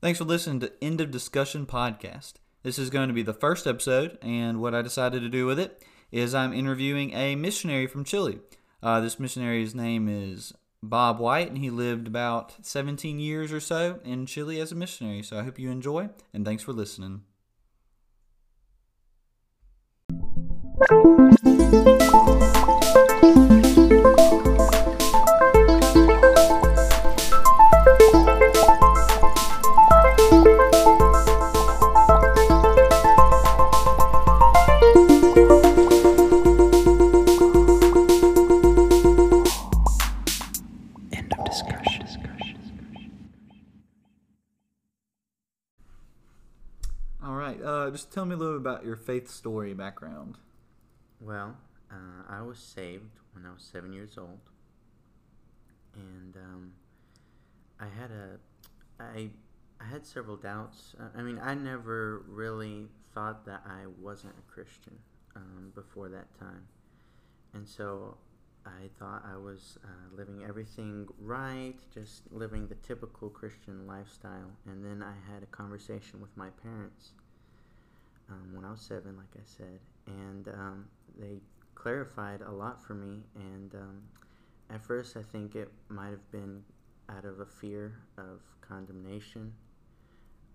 Thanks for listening to End of Discussion podcast. This is going to be the first episode, and what I decided to do with it is I'm interviewing a missionary from Chile. Uh, this missionary's name is Bob White, and he lived about 17 years or so in Chile as a missionary. So I hope you enjoy, and thanks for listening. Tell me a little bit about your faith story background. Well, uh, I was saved when I was seven years old, and um, I had a, I, I had several doubts. Uh, I mean, I never really thought that I wasn't a Christian um, before that time, and so I thought I was uh, living everything right, just living the typical Christian lifestyle. And then I had a conversation with my parents um, when I was seven, like I said, and um, they clarified a lot for me. And um, at first, I think it might have been out of a fear of condemnation,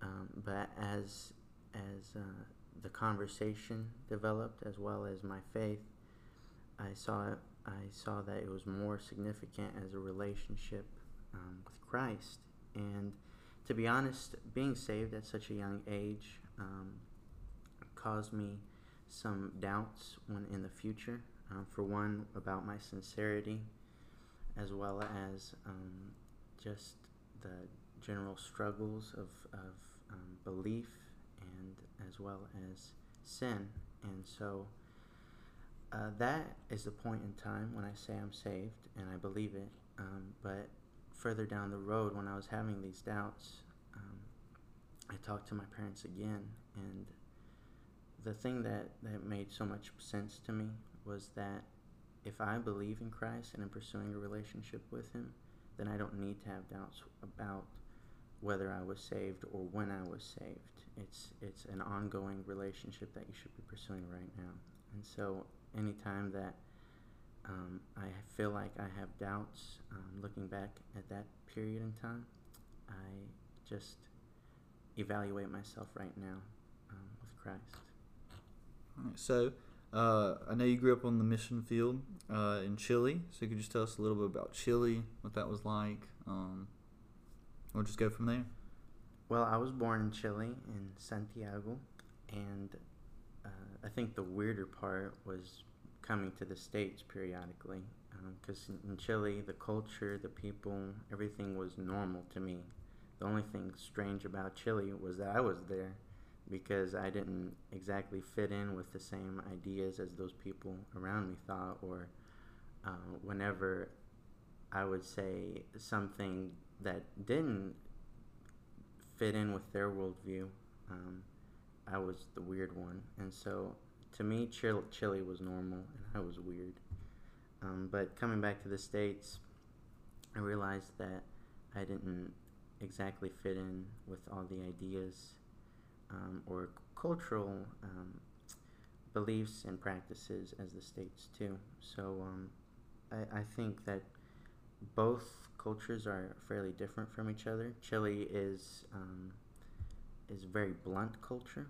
um, but as as uh, the conversation developed, as well as my faith, I saw it. I saw that it was more significant as a relationship um, with Christ. And to be honest, being saved at such a young age um, caused me some doubts when in the future. Uh, for one, about my sincerity, as well as um, just the general struggles of, of um, belief and as well as sin. And so uh, that is the point in time when I say I'm saved and I believe it. Um, but further down the road, when I was having these doubts, um, I talked to my parents again, and the thing that, that made so much sense to me was that if I believe in Christ and am pursuing a relationship with Him, then I don't need to have doubts about whether I was saved or when I was saved. It's it's an ongoing relationship that you should be pursuing right now. And so, anytime that um, I feel like I have doubts, um, looking back at that period in time, I just evaluate myself right now um, with Christ. So uh, I know you grew up on the mission field uh, in Chile. So could you just tell us a little bit about Chile, what that was like? Um, we'll just go from there. Well, I was born in Chile, in Santiago, and uh, I think the weirder part was coming to the States periodically. Because in, in Chile, the culture, the people, everything was normal to me. The only thing strange about Chile was that I was there because I didn't exactly fit in with the same ideas as those people around me thought, or uh, whenever I would say something that didn't fit in with their worldview, um, I was the weird one. And so to me, Chile, was normal and I was weird. Um, but coming back to the States, I realized that I didn't exactly fit in with all the ideas um, or cultural um, beliefs and practices as the States too. So um, I, I think that both cultures are fairly different from each other. Chile is um, is very blunt culture,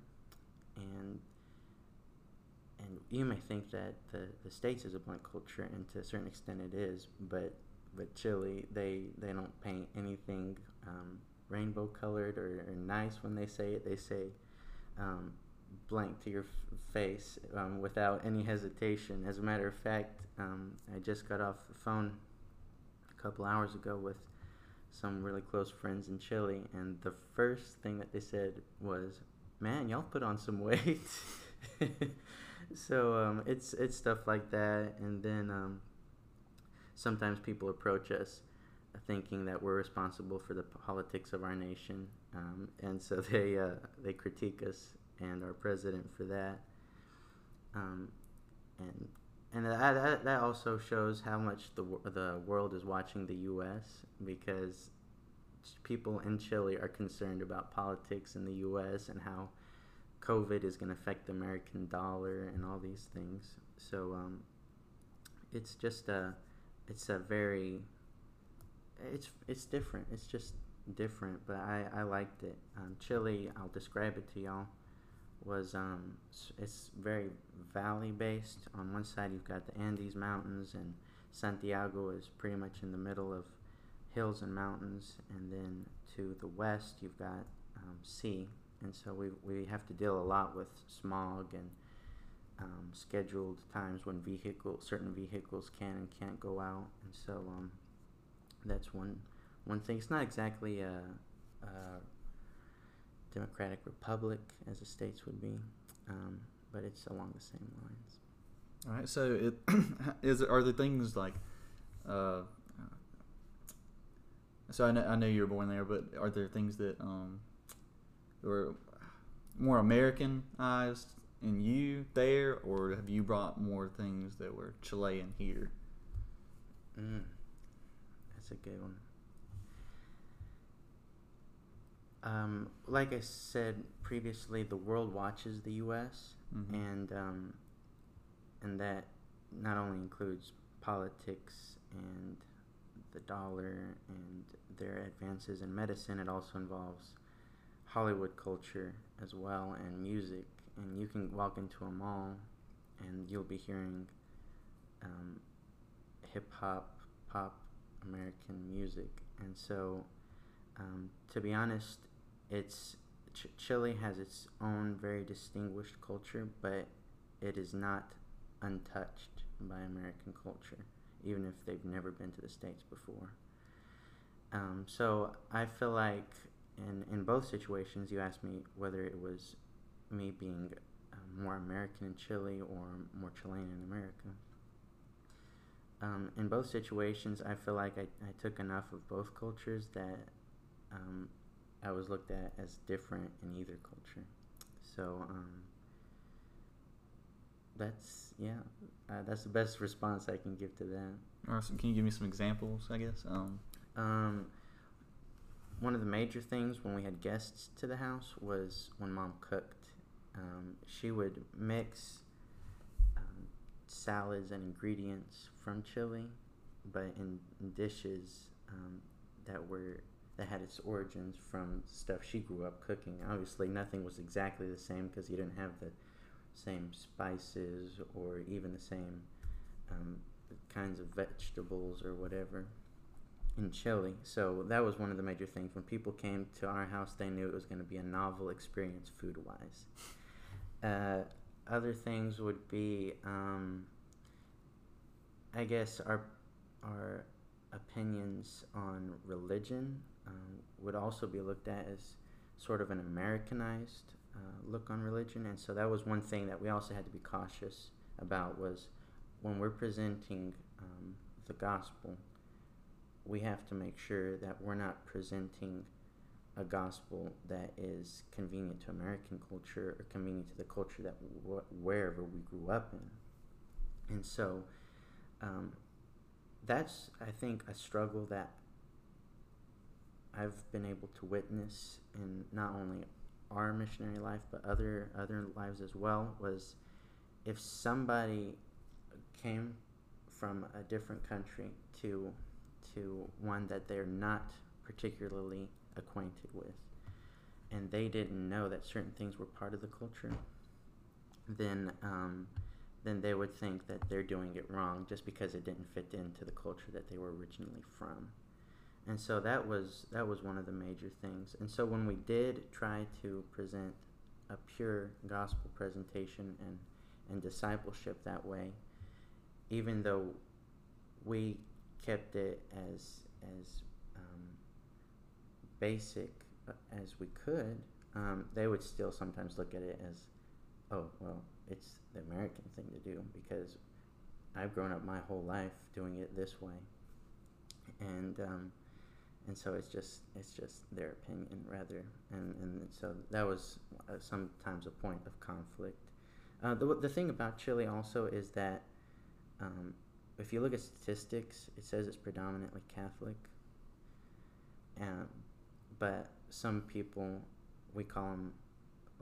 and and you may think that the, the states is a blunt culture, and to a certain extent it is, but but Chile they they don't paint anything um, rainbow colored or, or, nice when they say it. They say um, blank to your f- face um, without any hesitation. As a matter of fact, um, I just got off the phone a couple hours ago with some really close friends in Chile, and the first thing that they said was, "Man, y'all put on some weight." so um, it's it's stuff like that, and then um, sometimes people approach us thinking that we're responsible for the politics of our nation, um, and so they uh, they critique us and our president for that. Um, and and that, that also shows how much the the world is watching the U.S. because people in Chile are concerned about politics in the U.S. and how COVID is going to affect the American dollar and all these things. So um, it's just a, it's a very, it's it's different. It's just different, but I I liked it. Um, Chile, I'll describe it to y'all. Was um, it's very valley based. On one side, you've got the Andes Mountains, and Santiago is pretty much in the middle of hills and mountains, and then to the west, you've got um, sea, and so we we have to deal a lot with smog and um, scheduled times when vehicle certain vehicles can and can't go out, and so um, that's one one thing. It's not exactly a, a democratic republic as the states would be, um, but it's along the same lines. All right. So it is. Are there things like? Uh, so I know, I know you were born there, but are there things that um, were more Americanized in you there, or have you brought more things that were Chilean here? Mm, a good one. Um, like I said previously, the world watches the U.S. Mhm. and um, and that not only includes politics and the dollar and their advances in medicine, it also involves Hollywood culture as well and music. And you can walk into a mall and you'll be hearing um, hip hop, pop, American music. And so, um, to be honest, it's Ch- Chile has its own very distinguished culture, but it is not untouched by American culture, even if they've never been to the States before. Um, so I feel like in, in both situations, you asked me whether it was me being uh, more American in Chile or more Chilean in America. Um, in both situations, I feel like I, I took enough of both cultures that um, I was looked at as different in either culture. So um, that's yeah, uh, that's the best response I can give to that. Awesome. can you give me some examples? I guess. Um, Um, one of the major things when we had guests to the house was when mom cooked. Um, she would mix salads and ingredients from Chile, but in, dishes um, that were that had its origins from stuff she grew up cooking. Obviously, nothing was exactly the same because you didn't have the same spices or even the same um, kinds of vegetables or whatever in Chile. So that was one of the major things. When people came to our house, they knew it was going to be a novel experience food wise. Uh, other things would be, um, I guess, our our opinions on religion um, would also be looked at as sort of an Americanized uh, look on religion, and so that was one thing that we also had to be cautious about was when we're presenting um, the gospel we have to make sure that we're not presenting a gospel that is convenient to American culture or convenient to the culture that wh- wherever we grew up in. And so um, that's, I think, a struggle that I've been able to witness in not only our missionary life but other other lives as well was if somebody came from a different country to to one that they're not particularly acquainted with and they didn't know that certain things were part of the culture then um, then they would think that they're doing it wrong just because it didn't fit into the culture that they were originally from. And so that was that was one of the major things. And so when we did try to present a pure gospel presentation and and discipleship that way even though we kept it as as basic uh, as we could um, they would still sometimes look at it as oh well it's the american thing to do because i've grown up my whole life doing it this way. And um, and so it's just it's just their opinion rather. And and so that was uh, sometimes a point of conflict. Uh, the, the thing about chile also is that um, if you look at statistics it says it's predominantly catholic. Uh, but some people we call them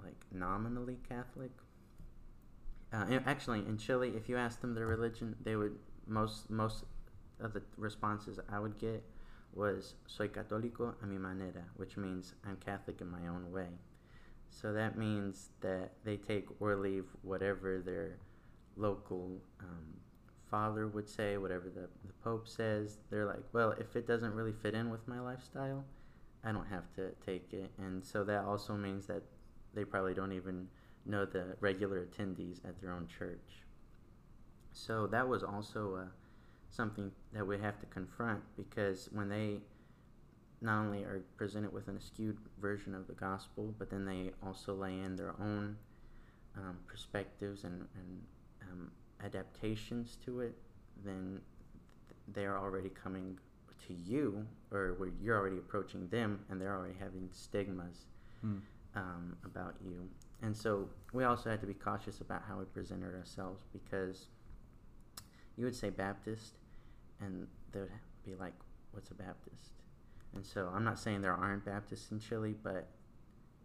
like nominally Catholic. Uh, actually, in Chile, if you ask them their religion, they would most most of the responses I would get was "Soy católico a mi manera," which means I'm Catholic in my own way. So that means that they take or leave whatever their local um, father would say, whatever the, the Pope says. They're like, well, if it doesn't really fit in with my lifestyle, I don't have to take it. And so that also means that they probably don't even know the regular attendees at their own church. So that was also uh, something that we have to confront because when they not only are presented with an skewed version of the gospel, but then they also lay in their own um, perspectives and, and um, adaptations to it, then they're already coming to you, or where you're already approaching them, and they're already having stigmas Hmm. um, about you. And so we also had to be cautious about how we presented ourselves because you would say Baptist, and they would be like, "What's a Baptist?" And so I'm not saying there aren't Baptists in Chile, but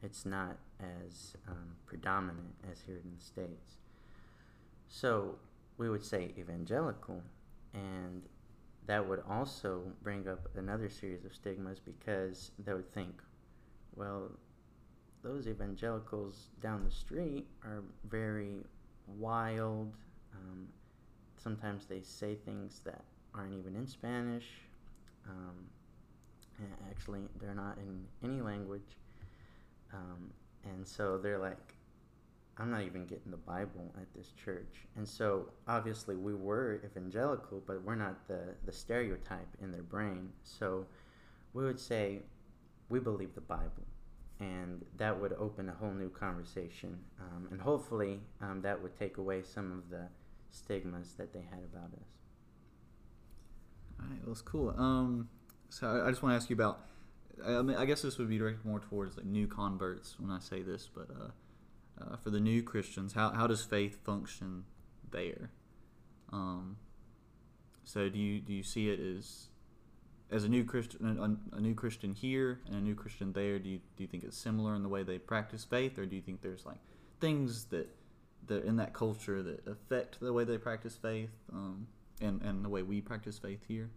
it's not as um, predominant as here in the States. So we would say evangelical, and that would also bring up another series of stigmas because they would think, well, those evangelicals down the street are very wild. Um, sometimes they say things that aren't even in Spanish. Um, actually, they're not in any language. Um, and so they're like, I'm not even getting the Bible at this church. And so obviously we were evangelical, but we're not the, the stereotype in their brain. So we would say, we believe the Bible. And that would open a whole new conversation. Um, and hopefully um, that would take away some of the stigmas that they had about us. All right, well, it's cool. Um, so I, I just want to ask you about. I mean, I guess this would be directed more towards like new converts when I say this, but uh, uh, for the new Christians, how how does faith function there? Um, so do you do you see it as as a new Christian a, a new Christian here and a new Christian there? Do you do you think it's similar in the way they practice faith, or do you think there's like things that that in that culture that affect the way they practice faith? Um, and, and the way we practice faith here?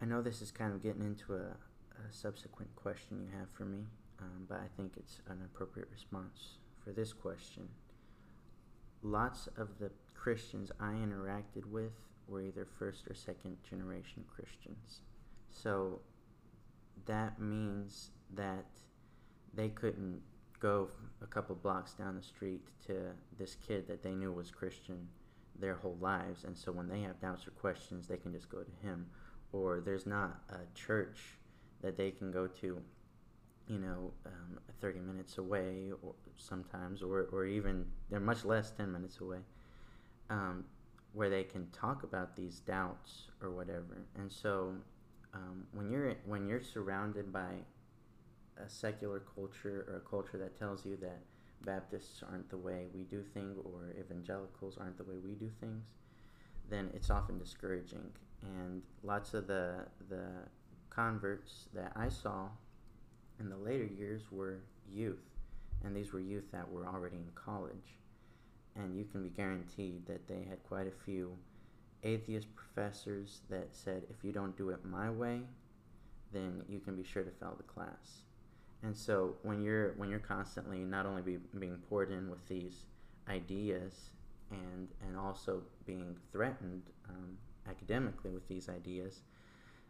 I know this is kind of getting into a, a subsequent question you have for me, um, but I think it's an appropriate response for this question. Lots of the Christians I interacted with were either first or second generation Christians. So that means that they couldn't go a couple blocks down the street to this kid that they knew was Christian their whole lives and so when they have doubts or questions they can just go to him or there's not a church that they can go to you know um, 30 minutes away or sometimes or, or even they're much less 10 minutes away um, where they can talk about these doubts or whatever and so um, when you're when you're surrounded by a secular culture or a culture that tells you that Baptists aren't the way we do things or evangelicals aren't the way we do things, then it's often discouraging. And lots of the the converts that I saw in the later years were youth, and these were youth that were already in college. And you can be guaranteed that they had quite a few atheist professors that said, if you don't do it my way, then you can be sure to fail the class. And so when you're when you're constantly not only be, being poured in with these ideas and and also being threatened um, academically with these ideas,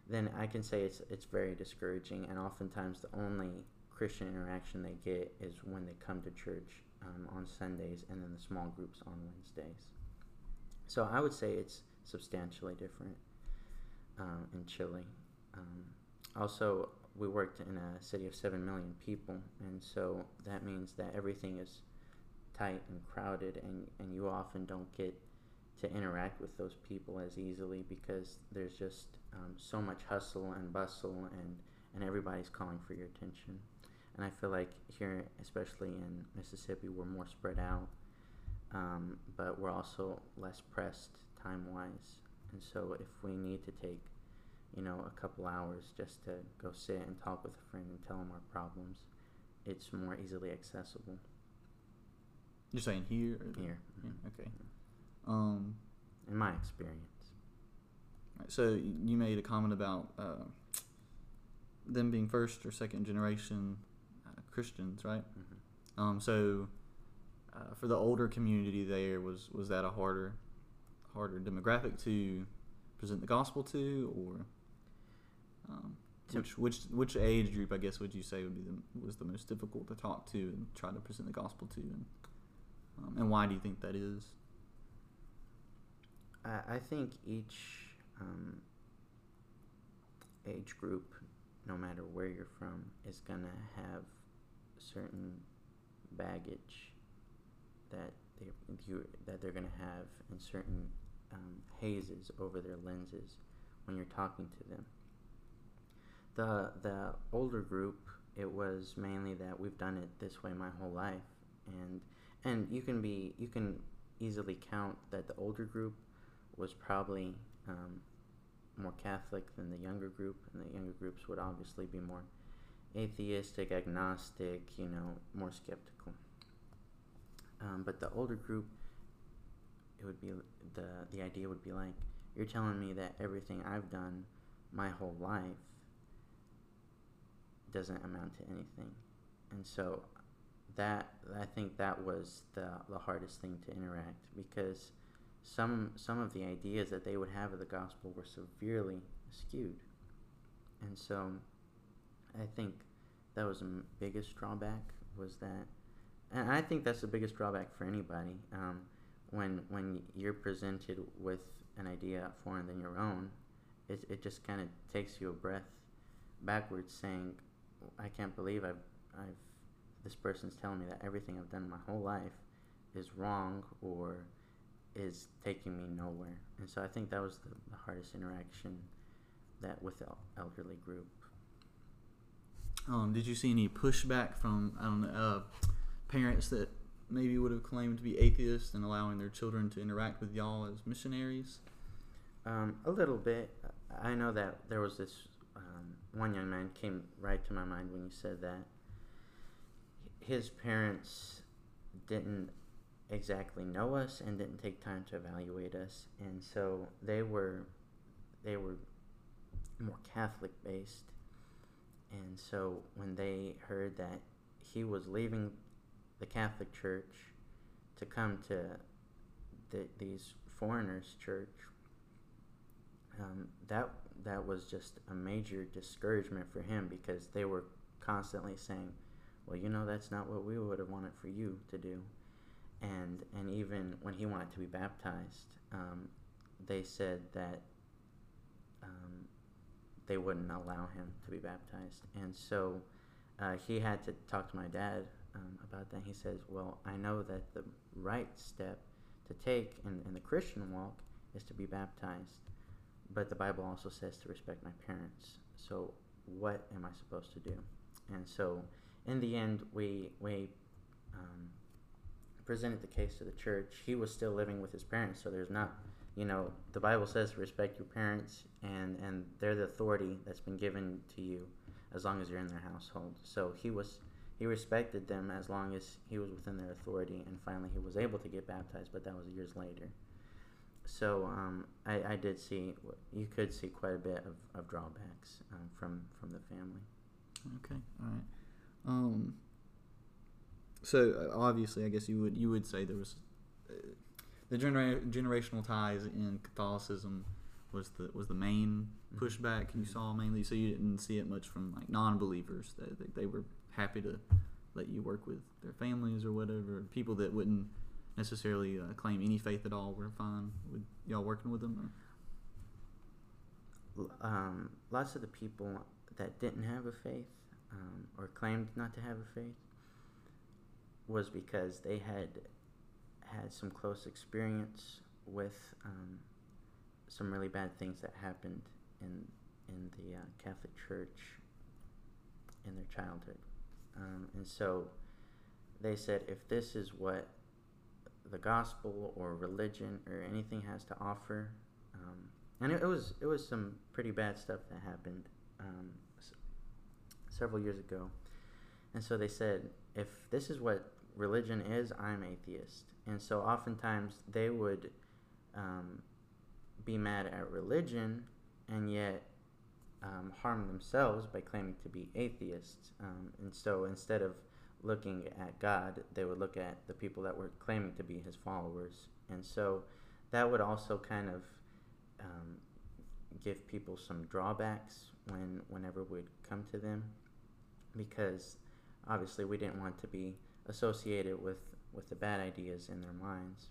then I can say it's it's very discouraging. And oftentimes the only Christian interaction they get is when they come to church um, on Sundays and then the small groups on Wednesdays. So I would say it's substantially different um, in Chile. Um, also, we worked in a city of 7 million people, and so that means that everything is tight and crowded, and, and you often don't get to interact with those people as easily because there's just um, so much hustle and bustle, and, and everybody's calling for your attention. And I feel like here, especially in Mississippi, we're more spread out, um, but we're also less pressed time wise. And so if we need to take you know, a couple hours just to go sit and talk with a friend and tell them our problems. It's more easily accessible You're saying here? Or here, Yeah, okay. Um, in my experience. So you made a comment about uh, them being first or second generation uh, Christians, right? hmm Um, so uh, for the older community there, was was that a harder harder demographic to present the gospel to, or um, which which which age group I guess would you say would be the was the most difficult to talk to and try to present the gospel to, and um, and why do you think that is? I, I think each um, age group, no matter where you're from, is gonna have certain baggage that they you that they're gonna have and certain um, hazes over their lenses when you're talking to them. The the older group, it was mainly that we've done it this way my whole life, and and you can be you can easily count that the older group was probably um, more Catholic than the younger group, and the younger groups would obviously be more atheistic, agnostic, you know, more skeptical. Um, but the older group, it would be the the idea would be like you're telling me that everything I've done my whole life doesn't amount to anything, and so that I think that was the the hardest thing to interact because some some of the ideas that they would have of the gospel were severely skewed, and so I think that was the biggest drawback was that, and I think that's the biggest drawback for anybody. Um, when when you're presented with an idea foreign than your own, it it just kind of takes you a breath backwards, saying, "I can't believe I've I've this person's telling me that everything I've done my whole life is wrong or is taking me nowhere." And so I think that was the, the hardest interaction that with the elderly group. Um, did you see any pushback from I don't know uh, parents that maybe would have claimed to be atheists and allowing their children to interact with y'all as missionaries? Um, a little bit. I know that there was this um, one young man came right to my mind when you said that. His parents didn't exactly know us and didn't take time to evaluate us, and so they were they were more Catholic based, and so when they heard that he was leaving the Catholic Church to come to the, these foreigners' church, um, that that was just a major discouragement for him because they were constantly saying, "Well, you know, that's not what we would have wanted for you to do," and and even when he wanted to be baptized, um, they said that um, they wouldn't allow him to be baptized, and so uh, he had to talk to my dad um, about that. He says, "Well, I know that the right step to take in, in the Christian walk is to be baptized." but the Bible also says to respect my parents. So what am I supposed to do? And so in the end, we we um, presented the case to the church. He was still living with his parents, so there's not, you know, the Bible says respect your parents, and and they're the authority that's been given to you as long as you're in their household. So he was. He respected them as long as he was within their authority, and finally he was able to get baptized, but that was years later so um, I, I did see you could see quite a bit of, of drawbacks um, from from the family. Okay, all right. Um, so uh, obviously, I guess you would you would say there was uh, the genera- generational ties in Catholicism was the was the main Mhm. pushback you Mhm. saw mainly. So you didn't see it much from like non-believers. That they, they were happy to let you work with their families or whatever. People that wouldn't necessarily uh, claim any faith at all were fine with y'all working with them. Um, lots of the people that didn't have a faith um, or claimed not to have a faith was because they had had some close experience with um, some really bad things that happened in in the uh, Catholic Church in their childhood, um, and so they said if this is what the gospel or religion or anything has to offer, um, and it, it was it was some pretty bad stuff that happened um, s- several years ago. And so they said, if this is what religion is, I'm atheist. And so oftentimes they would um, be mad at religion and yet um, harm themselves by claiming to be atheists. Um, and so instead of looking at God, they would look at the people that were claiming to be his followers. And so that would also kind of um, give people some drawbacks when whenever we'd come to them because obviously we didn't want to be associated with, with the bad ideas in their minds.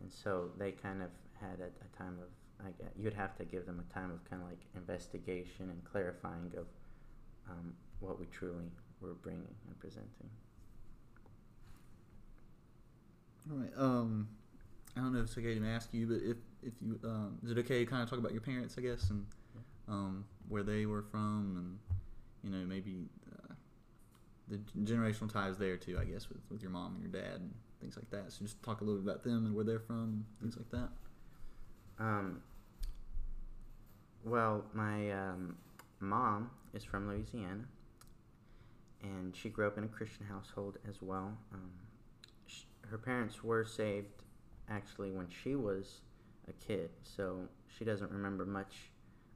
And so they kind of had a, a time of, I guess, you'd have to give them a time of kind of like investigation and clarifying of um, what we truly were bringing and presenting. All right. Um, I don't know if it's okay to ask you, but if if you um, is it okay to kind of talk about your parents, I guess, and um, where they were from, and you know maybe uh, the generational ties there too, I guess, with with your mom and your dad and things like that. So just talk a little bit about them and where they're from, things like that. Um, well, my um, mom is from Louisiana, and she grew up in a Christian household as well. Um, sh- her parents were saved actually when she was a kid, so she doesn't remember much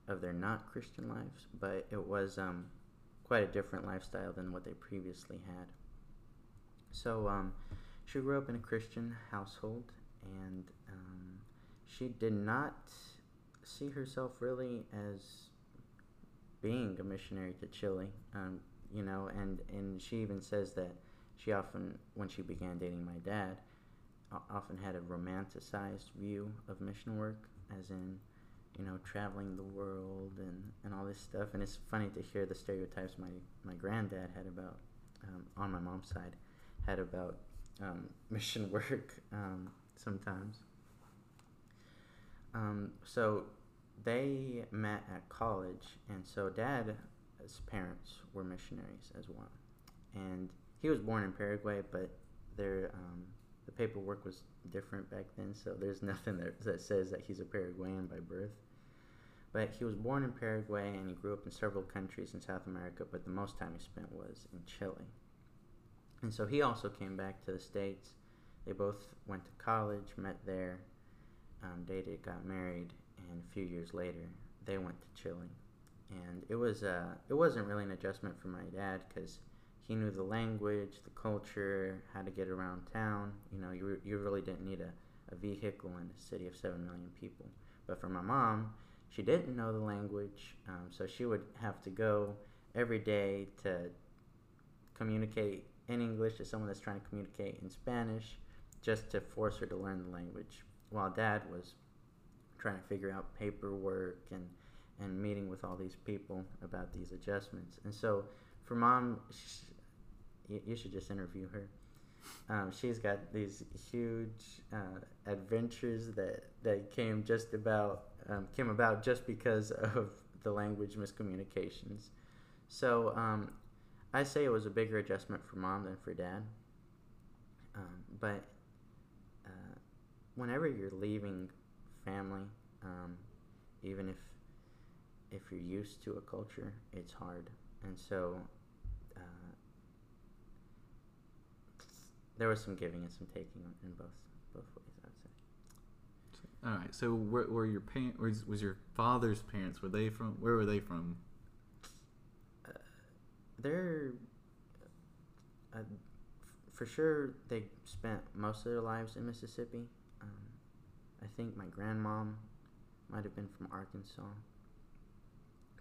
of their not Christian lives, but it was um, quite a different lifestyle than what they previously had. So um, she grew up in a Christian household, and um, she did not see herself really as being a missionary to Chile. Um, you know, and and she even says that she often, when she began dating my dad, often had a romanticized view of mission work, as in, you know, traveling the world and, and all this stuff. And it's funny to hear the stereotypes my, my granddad had about, um, on my mom's side, had about um, mission work um, sometimes. Um, so they met at college, and so dad's parents were missionaries as well. And he was born in Paraguay, but their um, the paperwork was different back then, so there's nothing that, that says that he's a Paraguayan by birth. But he was born in Paraguay and he grew up in several countries in South America, but the most time he spent was in Chile. And so he also came back to the States. They both went to college, met there, um, dated, got married, and a few years later they went to Chile. And it was uh, it wasn't really an adjustment for my dad because he knew the language, the culture, how to get around town. You know, you, you really didn't need a, a vehicle in a city of 7 million people. But for my mom, she didn't know the language, um, so she would have to go every day to communicate in English to someone that's trying to communicate in Spanish just to force her to learn the language. While dad was trying to figure out paperwork and, and meeting with all these people about these adjustments. And so for mom, you, you should just interview her. Um, she's got these huge uh, adventures that, that came just about um, came about just because of the language miscommunications. So um, I say it was a bigger adjustment for mom than for dad. Um, but uh, whenever you're leaving family, um, even if if you're used to a culture, it's hard. And so uh, there was some giving and some taking in both both ways. I'd say. All right. So where were your parents? Was, was your father's parents? Were they from? Where were they from? They're uh, for sure they spent most of their lives in Mississippi. Um, I think my grandmom might have been from Arkansas,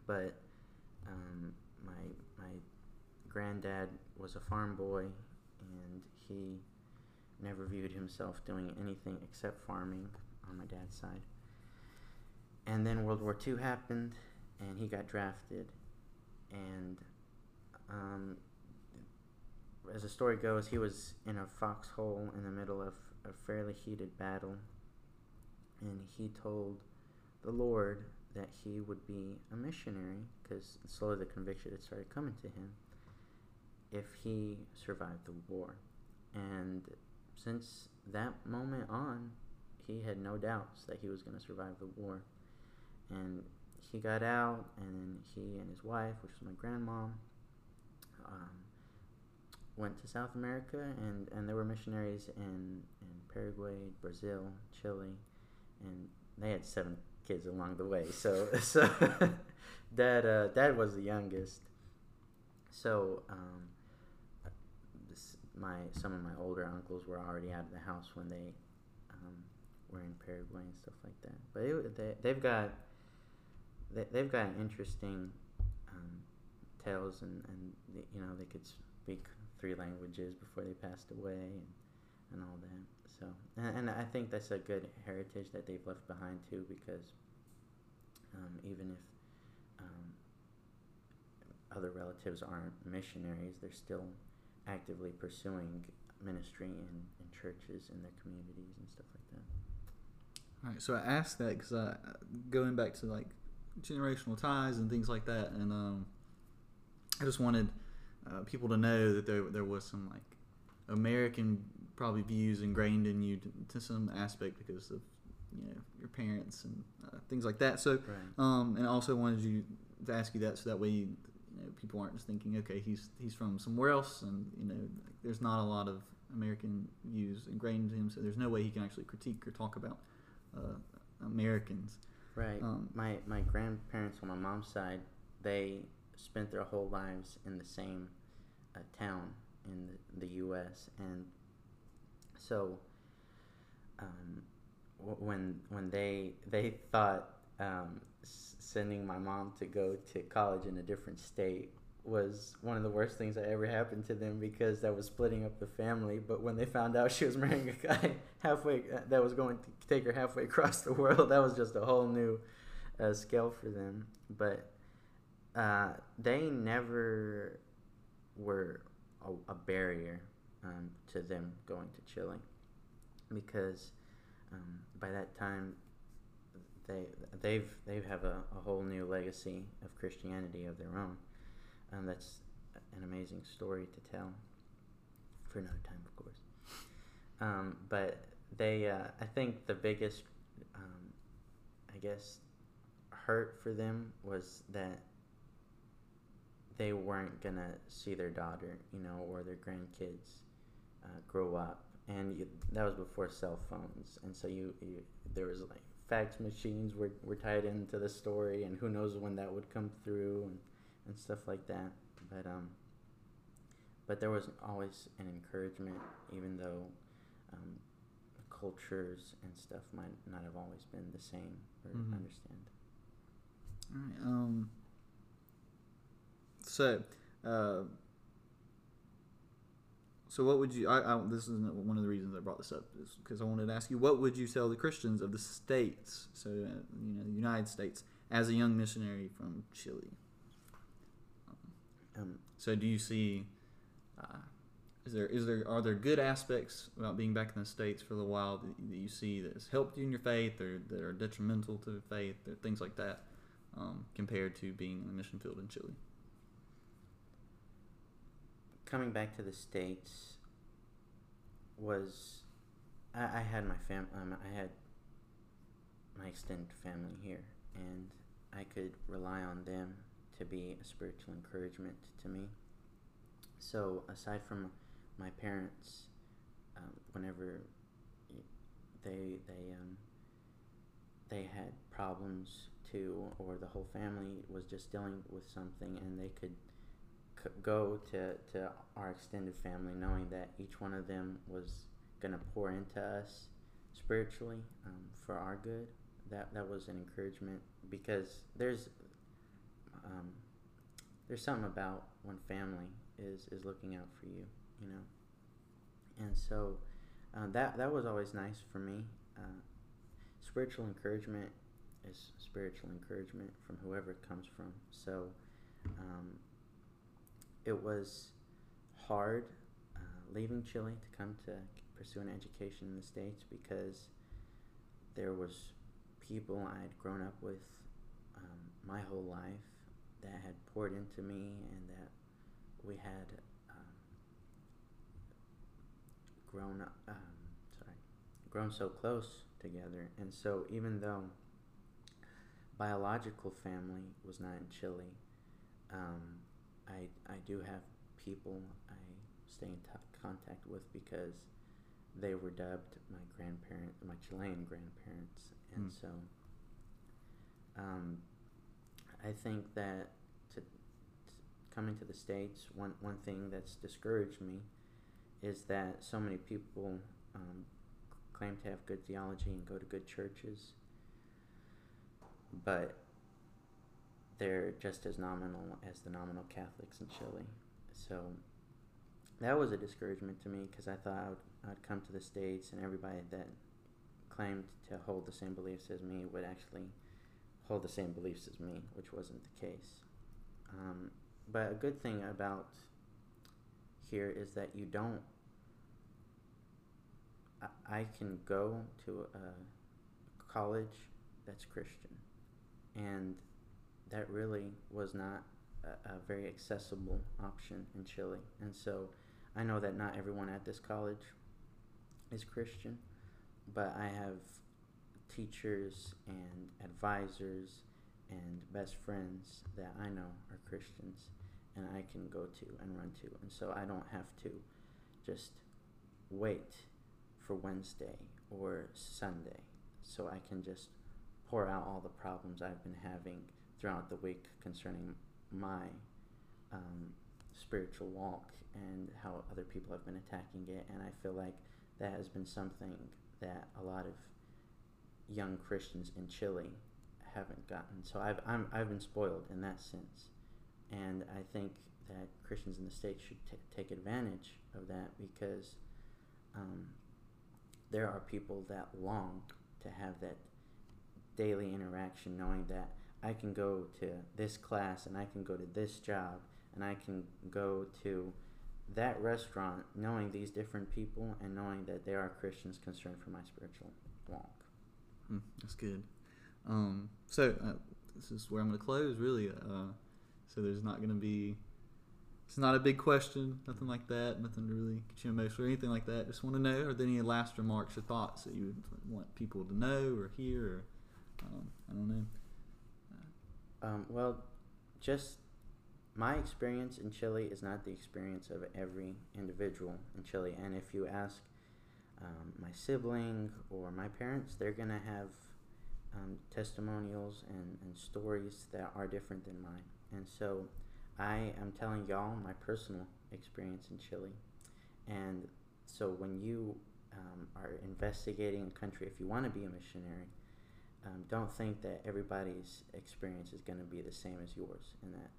but um, my my granddad was a farm boy, and he never viewed himself doing anything except farming on my dad's side. And then World War II happened, and he got drafted, and um, as the story goes, he was in a foxhole in the middle of a fairly heated battle, and he told the Lord that he would be a missionary because slowly the conviction had started coming to him if he survived the war. And since that moment on, he had no doubts that he was going to survive the war. and he got out, and he and his wife, which was my grandmom, um, went to South America, and, and there were missionaries in, in Paraguay, Brazil, Chile, and they had seven kids along the way. So so dad uh, dad was the youngest. So um, my some of my older uncles were already out of the house when they um, were in Paraguay and stuff like that. But it, they they've got they, they've got interesting um, tales and and you know they could speak three languages before they passed away and, and all that. So and, and I think that's a good heritage that they've left behind too because um, even if um, other relatives aren't missionaries, they're still actively pursuing ministry in, in churches in their communities and stuff like that. All right, so I asked that because I going back to like generational ties and things like that, and um, I just wanted uh, people to know that there there was some like American probably views ingrained in you to, to some aspect because of you know your parents and uh, things like that. So, Right. um, and I also wanted you to ask you that so that way you, you know, people aren't just thinking, okay, he's he's from somewhere else, and you know, there's not a lot of American views ingrained in him, so there's no way he can actually critique or talk about uh, Americans. Right. Um, my my grandparents on my mom's side, they spent their whole lives in the same uh, town in the, the U.S. and so um, w- when when they they thought um, s- sending my mom to go to college in a different state was one of the worst things that ever happened to them because that was splitting up the family. But when they found out she was marrying a guy halfway uh, that was going to take her halfway across the world, that was just a whole new uh, scale for them. But uh, they never were a, a barrier um, to them going to Chile because um, by that time they they've they have a, a whole new legacy of Christianity of their own. Um, that's an amazing story to tell for another time, of course. Um, but they, uh, I think the biggest, um, I guess, hurt for them was that they weren't gonna see their daughter, you know, or their grandkids uh, grow up, and you, that was before cell phones, and so you, you there was like fax machines were, were tied into the story, and who knows when that would come through, and, and stuff like that. But um, but there was always an encouragement, even though um, cultures and stuff might not have always been the same or Mhm. understand. All right. Um. So, uh, so what would you? I, I this is one of the reasons I brought this up is because I wanted to ask you what would you tell the Christians of the states, so uh, you know the United States, as a young missionary from Chile. Um, So do you see? Uh, is there is there are there good aspects about being back in the states for a little while that, that you see that has helped you in your faith or that are detrimental to faith or things like that um, compared to being in the mission field in Chile? Coming back to the states was I, I had my fam um, I had my extended family here and I could rely on them to be a spiritual encouragement to me. So aside from my parents, um, whenever they they um, they had problems too, or the whole family was just dealing with something, and they could go to, to our extended family knowing that each one of them was going to pour into us spiritually um, for our good. That that was an encouragement because there's um, there's something about when family is is looking out for you you know? And so uh, that that was always nice for me. Uh, spiritual encouragement is spiritual encouragement from whoever it comes from. So um, it was hard uh, leaving Chile to come to pursue an education in the States because there was people I had grown up with um, my whole life that had poured into me and that we had um, grown up, um, sorry, grown so close together. And so even though biological family was not in Chile. Um, I I do have people I stay in contact with because they were dubbed my grandparent, my Chilean grandparents, and Hmm. so um, I think that to, to coming to the states, one one thing that's discouraged me is that so many people um, claim to have good theology and go to good churches, but they're just as nominal as the nominal Catholics in Chile. So that was a discouragement to me because I thought I would, I'd come to the States and everybody that claimed to hold the same beliefs as me would actually hold the same beliefs as me, which wasn't the case. Um, but a good thing about here is that you don't. I, I can go to a college that's Christian, and that really was not a, a very accessible option in Chile. And so I know that not everyone at this college is Christian, but I have teachers and advisors and best friends that I know are Christians and I can go to and run to. And so I don't have to just wait for Wednesday or Sunday. So I can just pour out all the problems I've been having throughout the week concerning my um, spiritual walk and how other people have been attacking it. And I feel like that has been something that a lot of young Christians in Chile haven't gotten. So I've I'm, I've been spoiled in that sense, and I think that Christians in the states should t- take advantage of that because um, there are people that long to have that daily interaction, knowing that I can go to this class and I can go to this job and I can go to that restaurant, knowing these different people and knowing that they are Christians concerned for my spiritual walk. Hmm, that's good. Um, so uh, this is where I'm going to close. Really, uh, so there's not going to be. It's not a big question, nothing like that, nothing to really get you emotional or anything like that. Just want to know: Are there any last remarks or thoughts that you would want people to know or hear? Or um, I don't know. Um, well, just my experience in Chile is not the experience of every individual in Chile. And if you ask um, my sibling or my parents, they're going to have um, testimonials and, and stories that are different than mine. And so I am telling y'all my personal experience in Chile. And so when you um, are investigating a country, if you want to be a missionary, um, don't think that everybody's experience is going to be the same as yours in that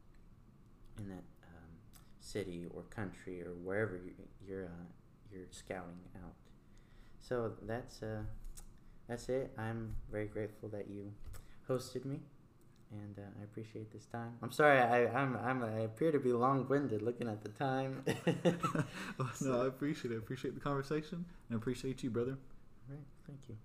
in that um, city or country or wherever you, you're uh, you're scouting out. So that's uh, that's it. I'm very grateful that you hosted me, and uh, I appreciate this time. I'm sorry I I'm, I'm I appear to be long winded looking at the time. no, I appreciate it. I appreciate the conversation and I appreciate you, brother. All right, thank you.